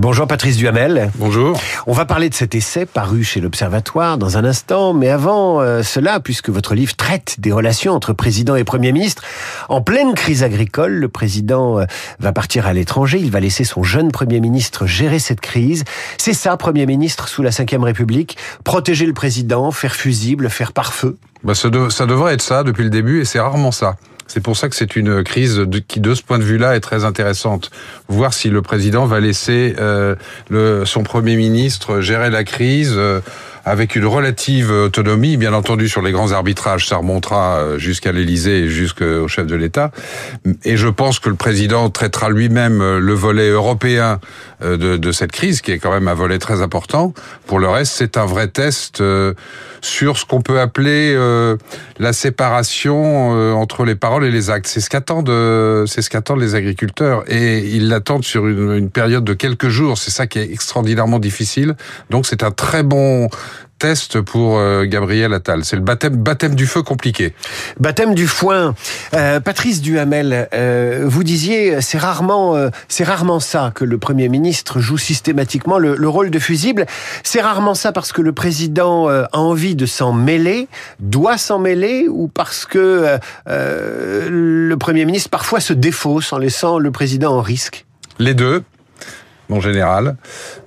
Bonjour Patrice Duhamel. Bonjour. On va parler de cet essai paru chez l'Observatoire dans un instant, mais avant euh, cela, puisque votre livre traite des relations entre président et Premier ministre, en pleine crise agricole, le président euh, va partir à l'étranger, il va laisser son jeune Premier ministre gérer cette crise. C'est ça, Premier ministre sous la Ve République, protéger le président, faire fusible, faire pare-feu bah, ça, ça devrait être ça depuis le début, et c'est rarement ça. C'est pour ça que c'est une crise qui, de ce point de vue-là, est très intéressante. Voir si le président va laisser euh, son premier ministre gérer la crise. Euh, avec une relative autonomie, bien entendu sur les grands arbitrages, ça remontera euh, jusqu'à l'Élysée et jusqu'au chef de l'État. Et je pense que le président traitera lui-même euh, le volet européen de, de, cette crise, qui est quand même un volet très important. Pour le reste, c'est un vrai test sur ce qu'on peut appeler la séparation entre les paroles et les actes. C'est ce qu'attendent, c'est ce qu'attendent les agriculteurs, et ils l'attendent sur une, une période de quelques jours. C'est ça qui est extraordinairement difficile. Donc c'est un très bon test pour euh, Gabriel Attal. C'est le baptême, baptême du feu compliqué. Baptême du foin. Euh, Patrice Duhamel, euh, vous disiez c'est rarement, euh, c'est rarement ça que le Premier ministre joue systématiquement le, le rôle de fusible. C'est rarement ça parce que le président a envie de s'en mêler, doit s'en mêler, ou parce que le Premier ministre parfois se défausse en laissant le président en risque? Les deux mon général.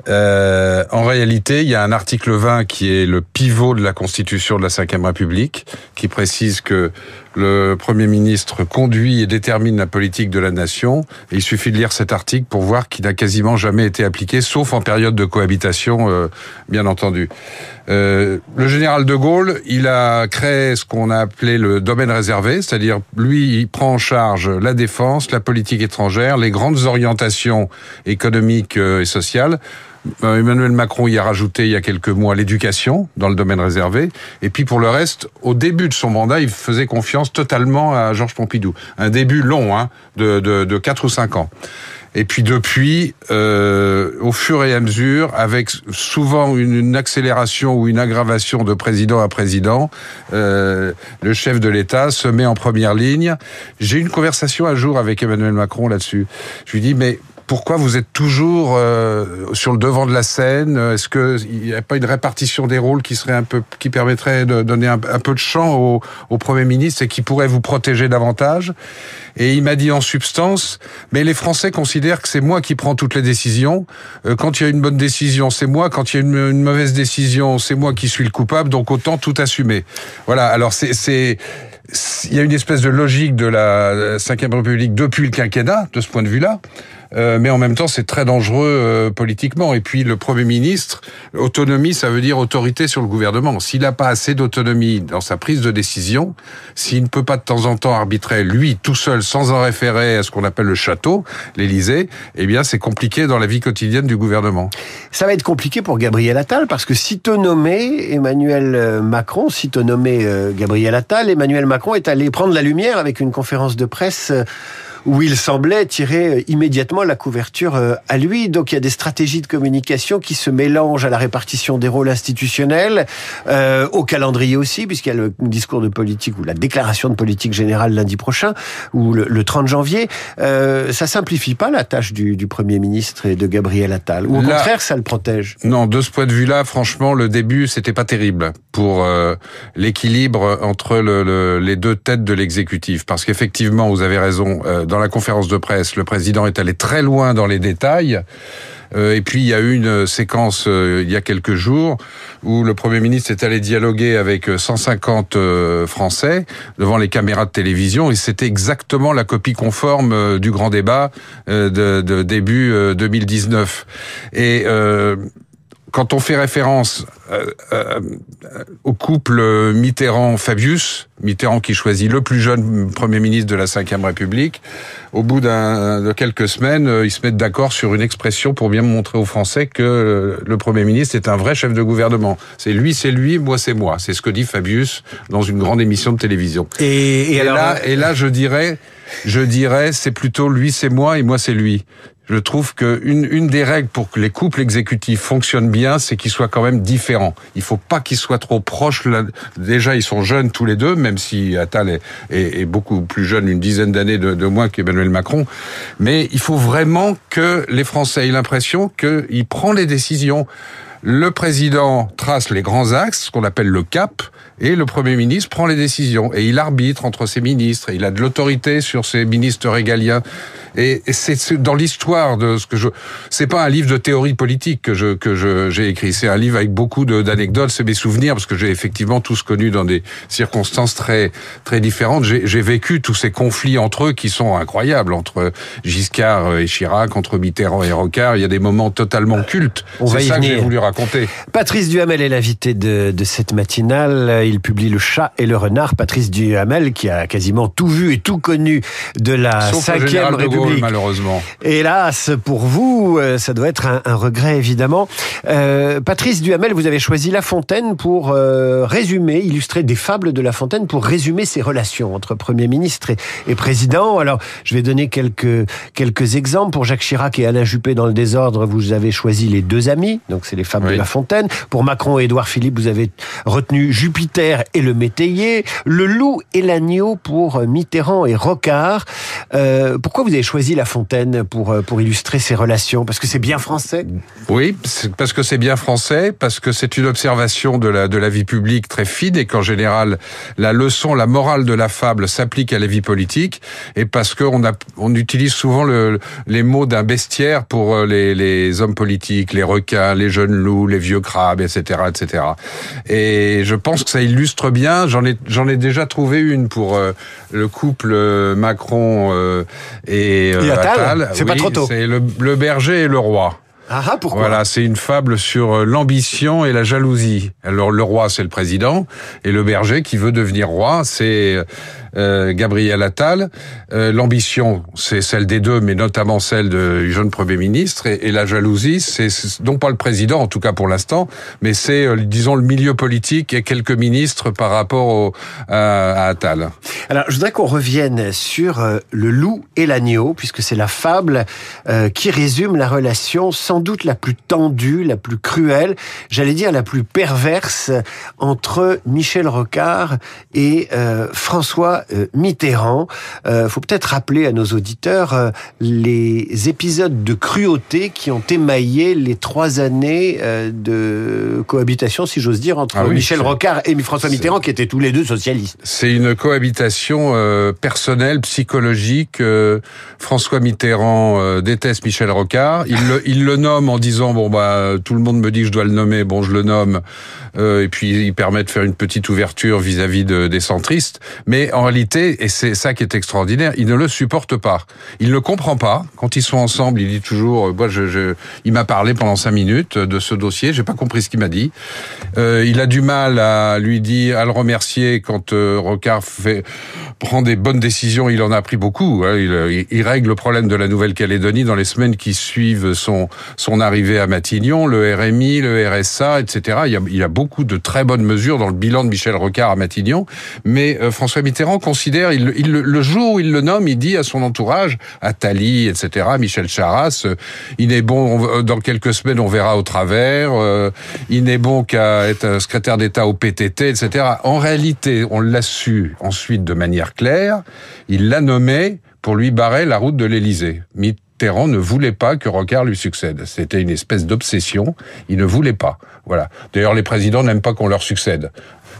Euh, en réalité, il y a un article 20 qui est le pivot de la Constitution de la Ve République, qui précise que le Premier ministre conduit et détermine la politique de la nation. Il suffit de lire cet article pour voir qu'il n'a quasiment jamais été appliqué, sauf en période de cohabitation, euh, bien entendu. Euh, le général de Gaulle, il a créé ce qu'on a appelé le domaine réservé, c'est-à-dire lui, il prend en charge la défense, la politique étrangère, les grandes orientations économiques euh, et sociales. Euh, Emmanuel Macron y a rajouté il y a quelques mois l'éducation dans le domaine réservé. Et puis pour le reste, au début de son mandat, il faisait confiance totalement à Georges Pompidou. Un début long, hein, de, de, de 4 ou 5 ans. Et puis depuis, euh, au fur et à mesure, avec souvent une, accélération ou une aggravation de président à président, euh, le chef de l'État se met en première ligne. J'ai eu une conversation un jour avec Emmanuel Macron là-dessus. Je lui dis, mais pourquoi vous êtes toujours euh, sur le devant de la scène? Est-ce qu'il n'y a pas une répartition des rôles qui serait un peu, qui permettrait de donner un, peu de champ au, Premier ministre et qui pourrait vous protéger davantage? Et il m'a dit en substance, mais les Français considèrent que c'est moi qui prends toutes les décisions. Euh, quand il y a une bonne décision, c'est moi. Quand il y a une, mauvaise décision, c'est moi qui suis le coupable. Donc autant tout assumer. Voilà. Alors il y a une espèce de logique de la Ve République depuis le quinquennat, de ce point de vue-là. Euh, mais en même temps, c'est très dangereux euh, politiquement. Et puis, le Premier ministre, autonomie, ça veut dire autorité sur le gouvernement. S'il n'a pas assez d'autonomie dans sa prise de décision, s'il ne peut pas de temps en temps arbitrer, lui, tout seul, sans en référer à ce qu'on appelle le château, l'Élysée, eh bien, c'est compliqué dans la vie quotidienne du gouvernement. Ça va être compliqué pour Gabriel Attal, parce que sitôt nommé Emmanuel euh, Macron, sitôt nommé Gabriel Attal, Emmanuel Macron est allé prendre la lumière avec une conférence de presse où il semblait tirer euh, immédiatement la couverture euh, à lui. Donc il y a des stratégies de communication qui se mélangent à la répartition des rôles institutionnels, euh, au calendrier aussi, puisqu'il y a le discours de politique ou la déclaration de politique générale lundi prochain, ou le, 30 janvier. Euh, ça simplifie pas la tâche du, du, Premier ministre et de Gabriel Attal, ou au contraire, ça le protège? Non, de ce point de vue-là, franchement, le début, c'était pas terrible pour euh, l'équilibre entre le, le, les deux têtes de l'exécutif, parce qu'effectivement, vous avez raison, dans la conférence de presse, le président est allé très loin dans les détails. Euh, et puis il y a eu une séquence euh, il y a quelques jours où le Premier ministre est allé dialoguer avec 150 euh, Français devant les caméras de télévision et c'était exactement la copie conforme du grand débat de, de début 2019. Et quand on fait référence euh, euh, au couple Mitterrand-Fabius, Mitterrand qui choisit le plus jeune Premier ministre de la Ve République, au bout de quelques semaines, euh, ils se mettent d'accord sur une expression pour bien montrer aux Français que le Premier ministre est un vrai chef de gouvernement. C'est lui, c'est lui, moi, c'est moi. C'est ce que dit Fabius dans une grande émission de télévision. Et, et, là, et là, je dirais, je dirais, c'est plutôt lui, c'est moi et moi, c'est lui. Je trouve que une, des règles pour que les couples exécutifs fonctionnent bien, c'est qu'ils soient quand même différents. Il faut pas qu'ils soient trop proches. Déjà, ils sont jeunes tous les deux, même si Attal est, est, beaucoup plus jeune, une dizaine d'années de, de moins qu'Emmanuel Macron. Mais il faut vraiment que les Français aient l'impression qu'il prend les décisions. Le président trace les grands axes, ce qu'on appelle le cap, et le Premier ministre prend les décisions. Et il arbitre entre ses ministres, et il a de l'autorité sur ses ministres régaliens. Et c'est dans l'histoire de ce que je... C'est pas un livre de théorie politique que je que je j'ai écrit. C'est un livre avec beaucoup d'anecdotes. C'est mes souvenirs parce que j'ai effectivement tous connu dans des circonstances très très différentes. J'ai vécu tous ces conflits entre eux qui sont incroyables entre Giscard et Chirac, entre Mitterrand et Rocard. Il y a des moments totalement cultes. C'est ça que j'ai voulu raconter. Patrice Duhamel est l'invité de, de cette matinale. Il publie Le Chat et le Renard. Patrice Duhamel qui a quasiment tout vu et tout connu de la cinquième République malheureusement. Hélas, pour vous, euh, ça doit être un, regret, évidemment. Euh, Patrice Duhamel, vous avez choisi La Fontaine pour euh, résumer, illustrer des fables de La Fontaine pour résumer ses relations entre Premier ministre et, Président. Alors, je vais donner quelques, quelques exemples. Pour Jacques Chirac et Alain Juppé, dans le désordre, vous avez choisi Les Deux Amis, donc c'est les de La Fontaine. Pour Macron et Édouard Philippe, vous avez retenu Jupiter et le métayer, Le Loup et l'Agneau pour Mitterrand et Rocard. pourquoi vous avez choisi La Fontaine pour, euh, pour illustrer ces relations? Parce que c'est bien français? Oui, parce que c'est bien français, parce que c'est une observation de la, de la vie publique très fine et qu'en général, la leçon, la morale de la fable s'applique à la vie politique et parce qu'on on utilise souvent le, les mots d'un bestiaire pour euh, les, les hommes politiques, les requins, les jeunes loups, les vieux crabes, etc., etc. Et je pense que ça illustre bien. J'en ai, j'en ai déjà trouvé une pour euh, le couple Macron et euh, c'est pas trop tôt. C'est le, le berger et le roi. Ah, ah, pourquoi? Voilà, c'est une fable sur euh, l'ambition et la jalousie. Alors le roi, c'est le président, et le berger qui veut devenir roi, c'est euh, Gabriel Attal. Euh, l'ambition, c'est celle des deux, mais notamment celle du jeune Premier ministre. Et, la jalousie, c'est non pas le président, en tout cas pour l'instant, mais c'est, euh, disons, le milieu politique et quelques ministres par rapport à, Attal. Alors, je voudrais qu'on revienne sur le loup et l'agneau, puisque c'est la fable qui résume la relation sans doute la plus tendue, la plus cruelle, j'allais dire la plus perverse entre Michel Rocard et François euh, Mitterrand. Euh, faut peut-être rappeler à nos auditeurs euh, les épisodes de cruauté qui ont émaillé les trois années de cohabitation, si j'ose dire, entre ah Michel Rocard et François Mitterrand, qui étaient tous les deux socialistes. C'est une cohabitation personnelle, psychologique. François Mitterrand déteste Michel Rocard. Il le, il le nomme en disant bon bah tout le monde me dit que je dois le nommer, bon je le nomme. et puis il permet de faire une petite ouverture vis-à-vis -vis des centristes. Mais en et c'est ça qui est extraordinaire, il ne le supporte pas. Il ne comprend pas. Quand ils sont ensemble, il dit toujours, euh, moi, je, je il m'a parlé pendant cinq minutes de ce dossier, j'ai pas compris ce qu'il m'a dit. Euh, il a du mal à lui dire, à le remercier quand euh, Rocard fait prend des bonnes décisions. Il en a pris beaucoup. Hein. Il, règle le problème de la Nouvelle-Calédonie dans les semaines qui suivent son son arrivée à Matignon, le RMI, le RSA, etc. Il y a, beaucoup de très bonnes mesures dans le bilan de Michel Rocard à Matignon, mais euh, François Mitterrand considère, il, le jour où il le nomme, il dit à son entourage, à etc., Michel Charras, euh, il n'est bon, euh, dans quelques semaines, on verra au travers, euh, il n'est bon qu'à être secrétaire d'État au PTT, etc. En réalité, on l'a su ensuite de manière claire, il l'a nommé pour lui barrer la route de l'Élysée. Mitterrand ne voulait pas que Rocard lui succède. C'était une espèce d'obsession. Il ne voulait pas. Voilà. D'ailleurs, les présidents n'aiment pas qu'on leur succède.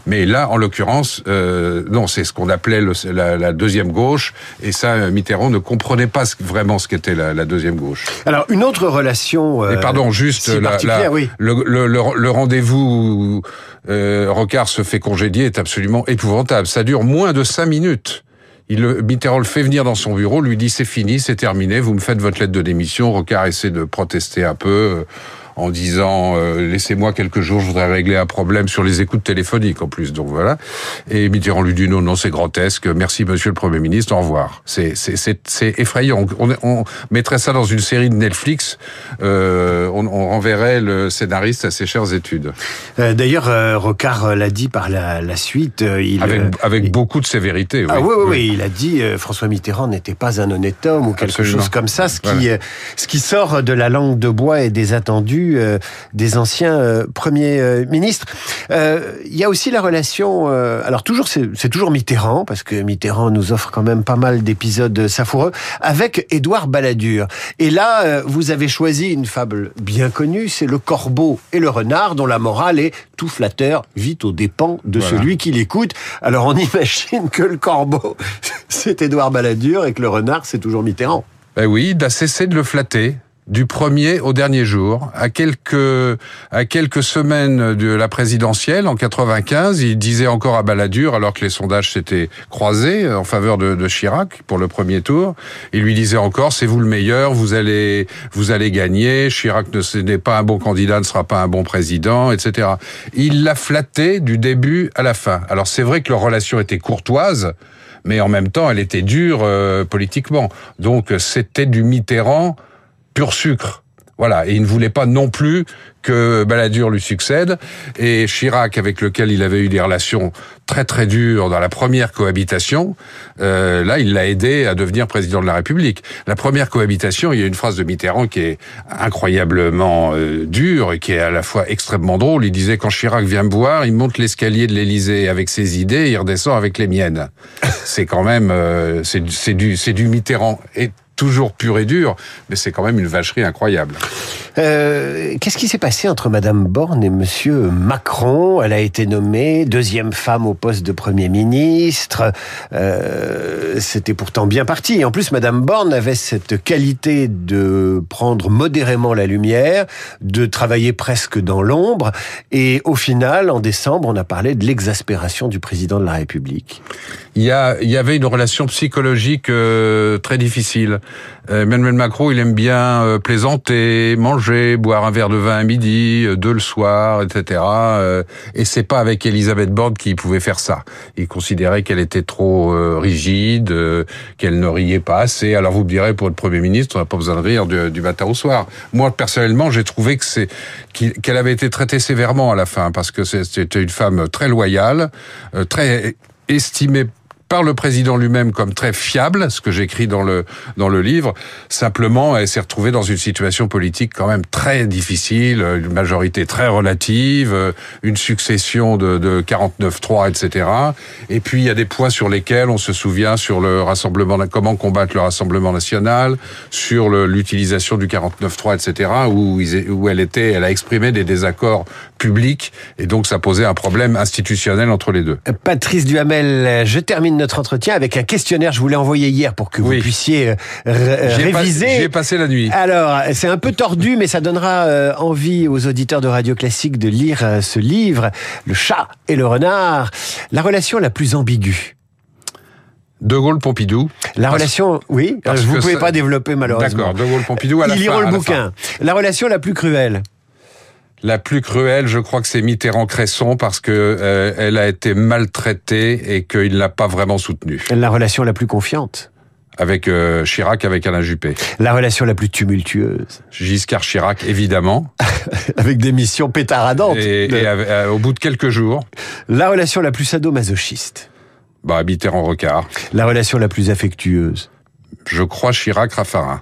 Mais là, en l'occurrence, euh, non, c'est ce qu'on appelait le, la, la, deuxième gauche, et ça, Mitterrand ne comprenait pas ce, vraiment ce qu'était la, la, deuxième gauche. Alors, une autre relation. Euh, pardon, juste la, oui. le, le, le, rendez-vous où euh, Rocard se fait congédier est absolument épouvantable. Ça dure moins de cinq minutes. Il, Mitterrand le fait venir dans son bureau, lui dit c'est fini, c'est terminé, vous me faites votre lettre de démission. Rocard essaie de protester un peu. En disant euh, laissez-moi quelques jours, je voudrais régler un problème sur les écoutes téléphoniques en plus. Donc voilà. Et Mitterrand lui dit non, non, c'est grotesque. Merci, Monsieur le Premier ministre. Au revoir. C'est effrayant. On, on, mettrait ça dans une série de Netflix. Euh, on, on, renverrait le scénariste à ses chères études. Euh, D'ailleurs, Rocard l'a dit par la, la suite. il, avec avec beaucoup de sévérité. Ah oui, oui, oui. Il a dit François Mitterrand n'était pas un honnête homme ou quelque chose comme ça, ce qui ce qui sort de la langue de bois et des attendus des anciens premiers ministres. Il y a aussi la relation. alors toujours, c'est toujours Mitterrand parce que Mitterrand nous offre quand même pas mal d'épisodes savoureux avec Édouard Balladur. Et là, euh, vous avez choisi une fable bien connue, c'est le corbeau et le renard, dont la morale est tout flatteur vit aux dépens de celui qui l'écoute. Alors on imagine que le corbeau, c'est Édouard Balladur et que le renard, c'est toujours Mitterrand. Ben oui, cessé de le flatter du premier au dernier jour, à quelques à quelques semaines de la présidentielle en 95, il disait encore à Balladur, alors que les sondages s'étaient croisés en faveur de, de, Chirac pour le premier tour, il lui disait encore c'est vous le meilleur, vous allez vous allez gagner, Chirac ne n'est pas un bon candidat, ne sera pas un bon président, etc. Il l'a flatté du début à la fin. Alors c'est vrai que leur relation était courtoise, mais en même temps elle était dure euh, politiquement. Donc c'était du Mitterrand pur sucre. Voilà, et il ne voulait pas non plus que Balladur lui succède. Et Chirac, avec lequel il avait eu des relations très très dures dans la première cohabitation, euh, là, il l'a aidé à devenir président de la République. La première cohabitation, il y a une phrase de Mitterrand qui est incroyablement euh, dure et qui est à la fois extrêmement drôle. Il disait quand Chirac vient me voir, il monte l'escalier de l'Élysée avec ses idées, et il redescend avec les miennes. c'est quand même, euh, c'est du, du Mitterrand. Et toujours pur et dur, mais c'est quand même une vacherie incroyable. Euh, Qu'est-ce qui s'est passé entre Madame Borne et Monsieur Macron? Elle a été nommée deuxième femme au poste de Premier ministre. Euh, C'était pourtant bien parti. En plus, Madame Borne avait cette qualité de prendre modérément la lumière, de travailler presque dans l'ombre. Et au final, en décembre, on a parlé de l'exaspération du président de la République. Il y, a, il y avait une relation psychologique euh, très difficile. Euh, Emmanuel Macron, il aime bien euh, plaisanter, manger, boire un verre de vin à midi, euh, deux le soir, etc. et c'est pas avec Elisabeth Borne qu'il pouvait faire ça. Il considérait qu'elle était trop rigide, qu'elle ne riait pas assez. Alors vous me direz, pour le Premier ministre, on n'a pas besoin de rire du, du, matin au soir. Moi, personnellement, j'ai trouvé que c'est qu'elle avait été traitée sévèrement à la fin, parce que c'était une femme très loyale, très estimée par le président lui-même comme très fiable, ce que j'écris dans le dans le livre. Simplement, elle s'est retrouvée dans une situation politique quand même très difficile, une majorité très relative, une succession de, de 49-3, etc. Et puis il y a des points sur lesquels on se souvient sur le rassemblement, comment combattre le rassemblement national, sur l'utilisation du 49-3, etc. Où, où elle était, elle a exprimé des désaccords publics et donc ça posait un problème institutionnel entre les deux. Patrice Duhamel, je termine notre entretien avec un questionnaire. Je vous l'ai envoyé hier pour que vous puissiez euh, euh, réviser. J'ai passé la nuit. Alors, c'est un peu tordu, mais ça donnera euh, envie aux auditeurs de Radio Classique de lire ce livre, Le chat et le renard. La relation la plus ambiguë. De Gaulle-Pompidou. La relation, oui, vous ne pouvez pas développer malheureusement. D'accord, De Gaulle-Pompidou à la Ils liront le bouquin. La relation la plus cruelle la plus cruelle, je crois que c'est Mitterrand-Cresson parce que euh, elle a été maltraitée et qu'il l'a pas vraiment soutenue. La relation la plus confiante avec euh, Chirac, avec Alain Juppé. La relation la plus tumultueuse. Giscard Chirac, évidemment. avec des missions pétaradantes. Et, euh, au bout de quelques jours. La relation la plus sadomasochiste. Bah, Mitterrand-Rocard. La relation la plus affectueuse. Je crois Chirac-Raffarin.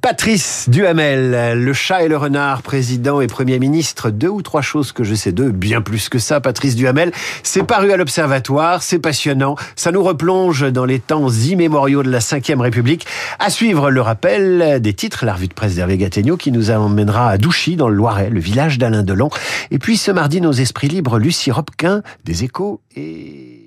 Patrice Duhamel, le chat et le renard, président et premier ministre, deux ou trois choses que je sais d'eux, bien plus que ça, Patrice Duhamel. C'est paru à l'Observatoire, c'est passionnant, ça nous replonge dans les temps immémoriaux de la Ve République. À suivre le rappel des titres, la revue de presse d'Hervé Gattegno qui nous emmènera à Douchy, dans le Loiret, le village d'Alain Delon. Et puis ce mardi, nos esprits libres, Lucie Robquin, des échos et...